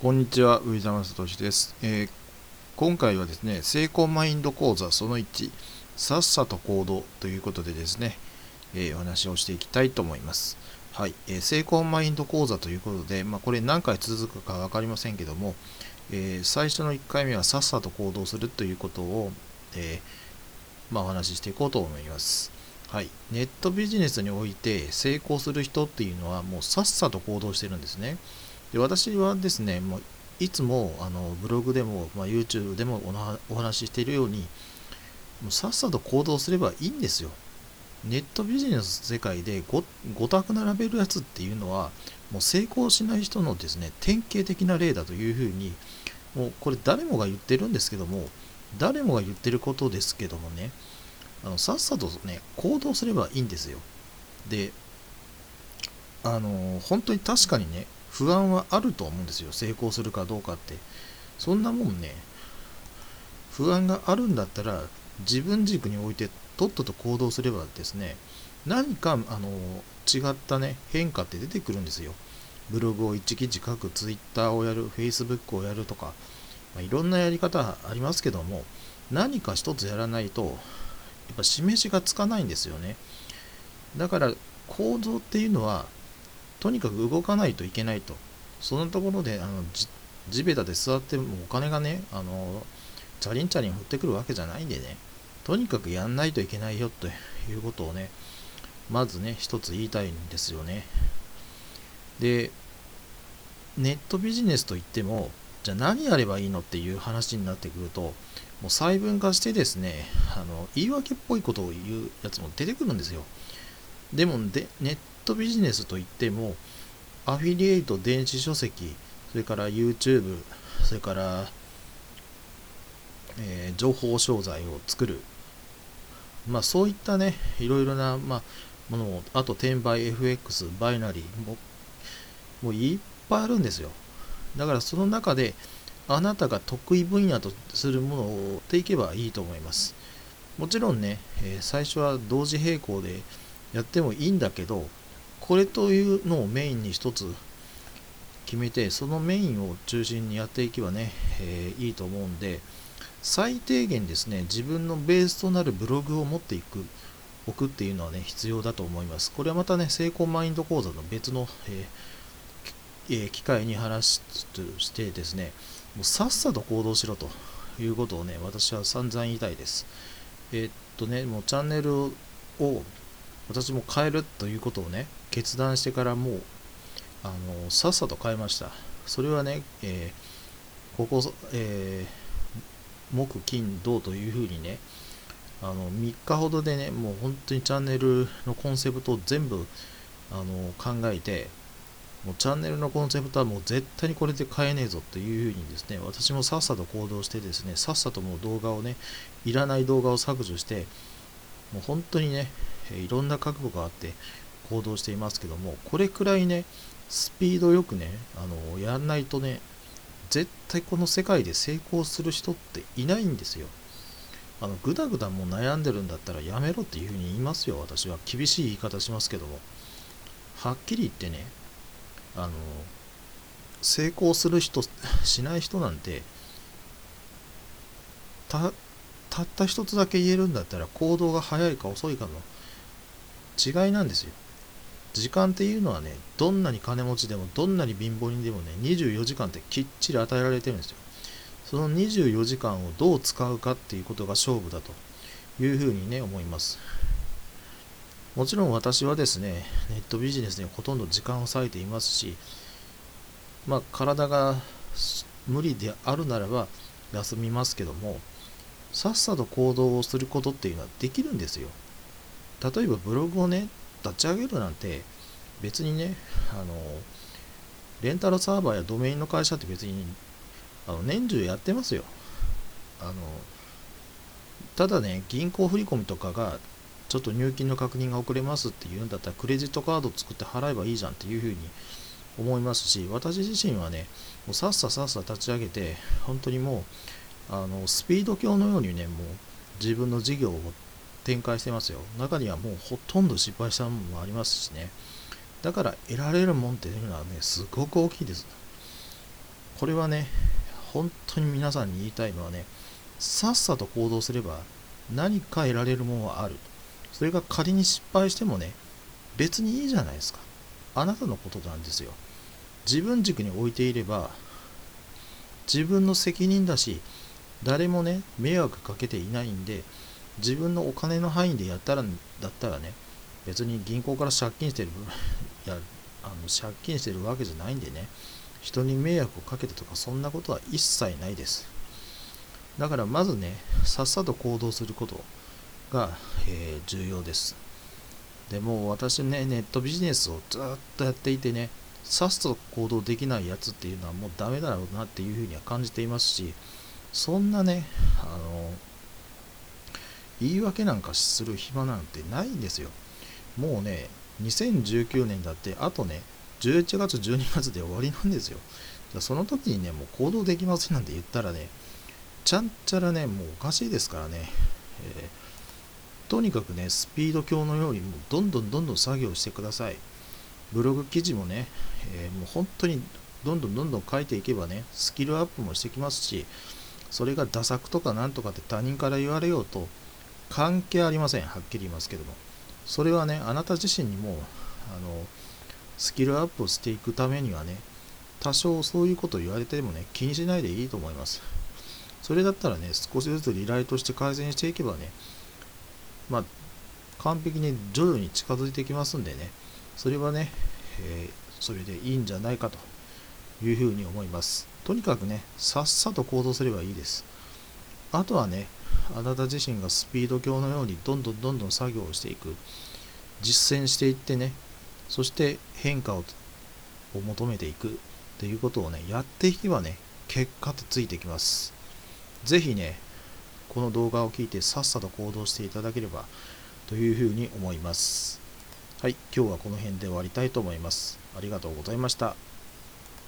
こんにちは、上澤聡です、えー、今回はですね、成功マインド講座その1、さっさと行動ということでですね、えー、お話をしていきたいと思います。はい、えー、成功マインド講座ということで、まあ、これ何回続くか分かりませんけども、え最初の1回目はさっさと行動するということを、えまあ、お話ししていこうと思います。はい、ネットビジネスにおいて成功する人っていうのはもうさっさと行動してるんですね。で私はですね、もういつもあのブログでも、まあ、YouTube でもお話ししているように、もうさっさと行動すればいいんですよ。ネットビジネス世界で 5, 択並べるやつっていうのは、もう成功しない人のですね、典型的な例だというふうに、もうこれ誰もが言ってるんですけども、誰もが言ってることですけどもね、あのさっさとね、行動すればいいんですよ。で、あの本当に確かにね、不安はあると思うんですよ。成功するかどうかって。そんなもんね。不安があるんだったら自分軸においてとっとと行動すればですね何かあの違ったね変化って出てくるんですよ。ブログを一記事書く Twitter をやる Facebook をやるとか、まあ、いろんなやり方ありますけども何か一つやらないとやっぱ示しがつかないんですよね。だから行動っていうのはとにかく動かないといけないと。そのところで、あの地べたで座ってもお金がね、あの、チャリンチャリン降ってくるわけじゃないんでね、とにかくやんないといけないよということをね、まずね、一つ言いたいんですよね。で、ネットビジネスといっても、じゃあ何やればいいのっていう話になってくると、もう細分化してですね、あの言い訳っぽいことを言うやつも出てくるんですよ。でもで、ネットビジネスといっても、アフィリエイト、電子書籍、それから YouTube、それから、えー、情報商材を作る。まあそういったね、いろいろな、まあ、ものを、あと転売、FX、バイナリーも、もういっぱいあるんですよ。だからその中で、あなたが得意分野とするものを追っていけばいいと思います。もちろんね、えー、最初は同時並行でやってもいいんだけど、これというのをメインに一つ決めて、そのメインを中心にやっていけばね、えー、いいと思うんで、最低限ですね、自分のベースとなるブログを持っていく、置くっていうのはね、必要だと思います。これはまたね、成功マインド講座の別の、えーえー、機会に話してですね、もうさっさと行動しろということをね、私は散々言いたいです。えー、っとね、もうチャンネルを私も変えるということをね、決断してからもう、あの、さっさと変えました。それはね、えー、ここ、えー、木、金、土というふうにね、あの、3日ほどでね、もう本当にチャンネルのコンセプトを全部、あの、考えて、もうチャンネルのコンセプトはもう絶対にこれで変えねえぞというふうにですね、私もさっさと行動してですね、さっさともう動画をね、いらない動画を削除して、もう本当にね、いろんな覚悟があって行動していますけども、これくらいね、スピードよくね、あの、やんないとね、絶対この世界で成功する人っていないんですよ。あの、ぐだぐだもう悩んでるんだったらやめろっていうふうに言いますよ、私は。厳しい言い方しますけども。はっきり言ってね、あの、成功する人、しない人なんて、た、たった一つだけ言えるんだったら行動が早いか遅いかの違いなんですよ。時間っていうのはね、どんなに金持ちでも、どんなに貧乏人でもね、24時間ってきっちり与えられてるんですよ。その24時間をどう使うかっていうことが勝負だというふうにね、思います。もちろん私はですね、ネットビジネスにほとんど時間を割いていますし、まあ、体が無理であるならば休みますけども、さっさと行動をすることっていうのはできるんですよ。例えばブログをね、立ち上げるなんて、別にね、あの、レンタルサーバーやドメインの会社って別に、あの、年中やってますよ。あの、ただね、銀行振込とかが、ちょっと入金の確認が遅れますっていうんだったら、クレジットカード作って払えばいいじゃんっていうふうに思いますし、私自身はね、もうさっささっさ立ち上げて、本当にもう、あの、スピード強のようにね、もう自分の事業を展開してますよ。中にはもうほとんど失敗したものもありますしね。だから得られるもんっていうのはね、すごく大きいです。これはね、本当に皆さんに言いたいのはね、さっさと行動すれば何か得られるものはある。それが仮に失敗してもね、別にいいじゃないですか。あなたのことなんですよ。自分軸に置いていれば、自分の責任だし、誰もね、迷惑かけていないんで、自分のお金の範囲でやったら、だったらね、別に銀行から借金してる、い や、あの借金してるわけじゃないんでね、人に迷惑をかけたとか、そんなことは一切ないです。だからまずね、さっさと行動することが、えー、重要です。でも私ね、ネットビジネスをずっとやっていてね、さっさと行動できないやつっていうのはもうダメだろうなっていうふうには感じていますし、そんなね、あの、言い訳なんかする暇なんてないんですよ。もうね、2019年だって、あとね、11月、12月で終わりなんですよ。じゃその時にね、もう行動できませんなんて言ったらね、ちゃんちゃらね、もうおかしいですからね。えー、とにかくね、スピード強のように、もうどんどんどんどん作業してください。ブログ記事もね、えー、もう本当にどんどんどんどん書いていけばね、スキルアップもしてきますし、それがダ作とかなんとかって他人から言われようと関係ありません。はっきり言いますけども。それはね、あなた自身にも、あの、スキルアップをしていくためにはね、多少そういうことを言われてもね、気にしないでいいと思います。それだったらね、少しずつリライトして改善していけばね、まあ、完璧に徐々に近づいてきますんでね、それはね、えー、それでいいんじゃないかというふうに思います。とにかくね、さっさと行動すればいいです。あとはね、あなた自身がスピード強のようにどんどんどんどん作業をしていく。実践していってね、そして変化を求めていくっていうことをね、やっていけばね、結果ってついてきます。ぜひね、この動画を聞いてさっさと行動していただければというふうに思います。はい、今日はこの辺で終わりたいと思います。ありがとうございました。